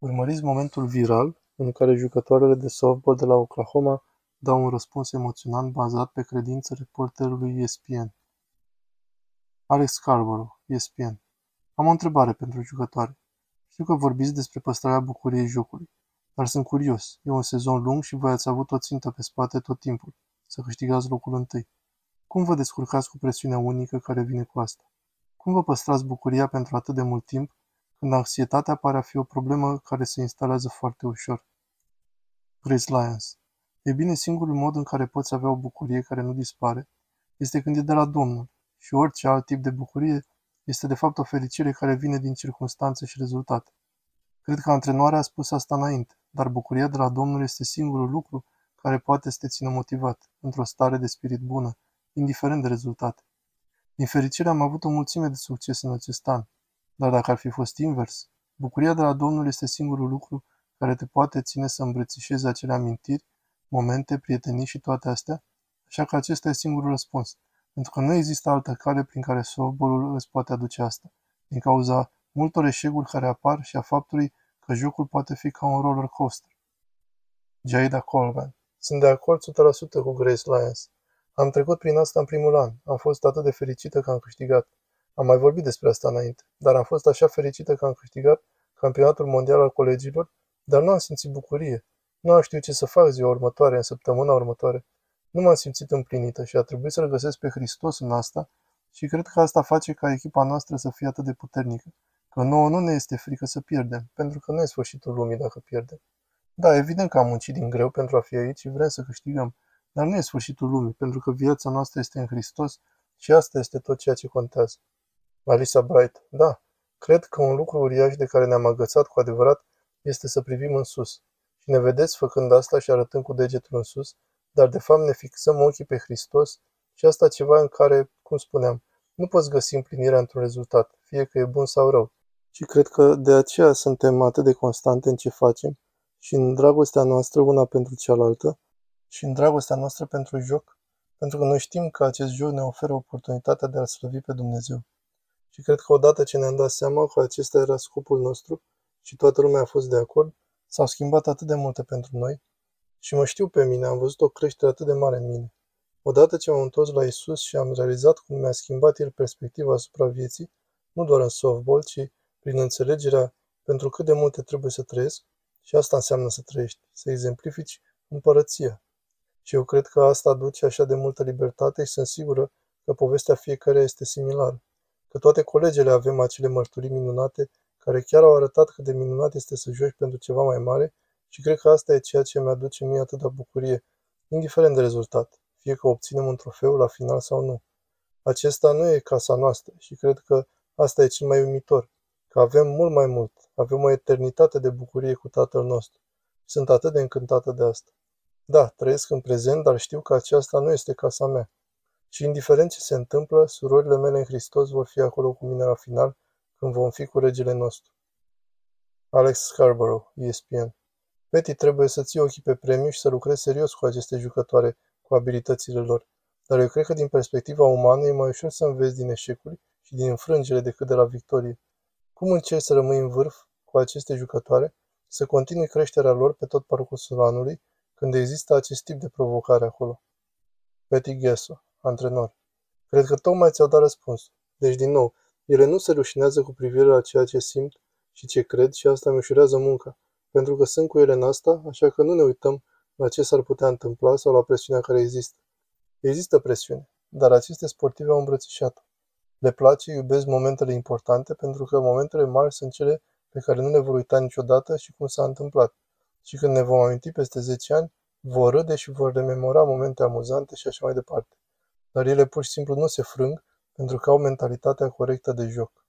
Urmăriți momentul viral în care jucătoarele de softball de la Oklahoma dau un răspuns emoționant bazat pe credință reporterului ESPN. Alex Scarborough, ESPN. Am o întrebare pentru jucătoare. Știu că vorbiți despre păstrarea bucuriei jocului, dar sunt curios. E un sezon lung și voi ați avut o țintă pe spate tot timpul, să câștigați locul întâi. Cum vă descurcați cu presiunea unică care vine cu asta? Cum vă păstrați bucuria pentru atât de mult timp când anxietatea pare a fi o problemă care se instalează foarte ușor. Grace Lyons E bine, singurul mod în care poți avea o bucurie care nu dispare este când e de la Domnul și orice alt tip de bucurie este de fapt o fericire care vine din circunstanțe și rezultate. Cred că antrenoarea a spus asta înainte, dar bucuria de la Domnul este singurul lucru care poate să te țină motivat, într-o stare de spirit bună, indiferent de rezultate. Din fericire am avut o mulțime de succes în acest an, dar dacă ar fi fost invers, bucuria de la Domnul este singurul lucru care te poate ține să îmbrățișezi acele amintiri, momente, prietenii și toate astea, așa că acesta e singurul răspuns, pentru că nu există altă cale prin care softball îți poate aduce asta, din cauza multor eșecuri care apar și a faptului că jocul poate fi ca un roller coaster. Jaida Colvan Sunt de acord 100% cu Grace Lyons. Am trecut prin asta în primul an. Am fost atât de fericită că am câștigat. Am mai vorbit despre asta înainte, dar am fost așa fericită că am câștigat campionatul mondial al colegilor, dar nu am simțit bucurie. Nu am știut ce să fac ziua următoare, în săptămâna următoare. Nu m-am simțit împlinită și a trebuit să-L găsesc pe Hristos în asta și cred că asta face ca echipa noastră să fie atât de puternică. Că nouă nu ne este frică să pierdem, pentru că nu e sfârșitul lumii dacă pierdem. Da, evident că am muncit din greu pentru a fi aici și vrem să câștigăm, dar nu e sfârșitul lumii, pentru că viața noastră este în Hristos și asta este tot ceea ce contează. Marisa Bright. Da, cred că un lucru uriaș de care ne-am agățat cu adevărat este să privim în sus. Și ne vedeți făcând asta și arătând cu degetul în sus, dar de fapt ne fixăm ochii pe Hristos și asta ceva în care, cum spuneam, nu poți găsi împlinirea într-un rezultat, fie că e bun sau rău. Și cred că de aceea suntem atât de constante în ce facem și în dragostea noastră una pentru cealaltă și în dragostea noastră pentru joc, pentru că noi știm că acest joc ne oferă oportunitatea de a slăvi pe Dumnezeu. Și cred că odată ce ne-am dat seama că acesta era scopul nostru și toată lumea a fost de acord, s-au schimbat atât de multe pentru noi și mă știu pe mine, am văzut o creștere atât de mare în mine. Odată ce m-am întors la Isus și am realizat cum mi-a schimbat El perspectiva asupra vieții, nu doar în softball, ci prin înțelegerea pentru cât de multe trebuie să trăiesc, și asta înseamnă să trăiești, să exemplifici împărăția. Și eu cred că asta aduce așa de multă libertate și sunt sigură că povestea fiecare este similară că toate colegele avem acele mărturii minunate care chiar au arătat cât de minunat este să joci pentru ceva mai mare și cred că asta e ceea ce mi-aduce mie atâta bucurie, indiferent de rezultat, fie că obținem un trofeu la final sau nu. Acesta nu e casa noastră și cred că asta e cel mai uimitor, că avem mult mai mult, avem o eternitate de bucurie cu Tatăl nostru. Sunt atât de încântată de asta. Da, trăiesc în prezent, dar știu că aceasta nu este casa mea. Și indiferent ce se întâmplă, surorile mele în Hristos vor fi acolo cu mine la final, când vom fi cu regele nostru. Alex Scarborough, ESPN Betty trebuie să ții ochii pe premiu și să lucrezi serios cu aceste jucătoare, cu abilitățile lor. Dar eu cred că din perspectiva umană e mai ușor să înveți din eșecuri și din înfrângere decât de la victorie. Cum încerci să rămâi în vârf cu aceste jucătoare, să continui creșterea lor pe tot parcursul anului, când există acest tip de provocare acolo? Betty Gesso Antrenor. Cred că tocmai ți-au dat răspuns. Deci, din nou, ele nu se rușinează cu privire la ceea ce simt și ce cred și asta mi ușurează munca, pentru că sunt cu ele în asta, așa că nu ne uităm la ce s-ar putea întâmpla sau la presiunea care există. Există presiune, dar aceste sportive au îmbrățișat-o. Le place, iubesc momentele importante, pentru că momentele mari sunt cele pe care nu le vor uita niciodată și cum s-a întâmplat. Și când ne vom aminti peste 10 ani, vor râde și vor rememora momente amuzante și așa mai departe dar ele pur și simplu nu se frâng pentru că au mentalitatea corectă de joc.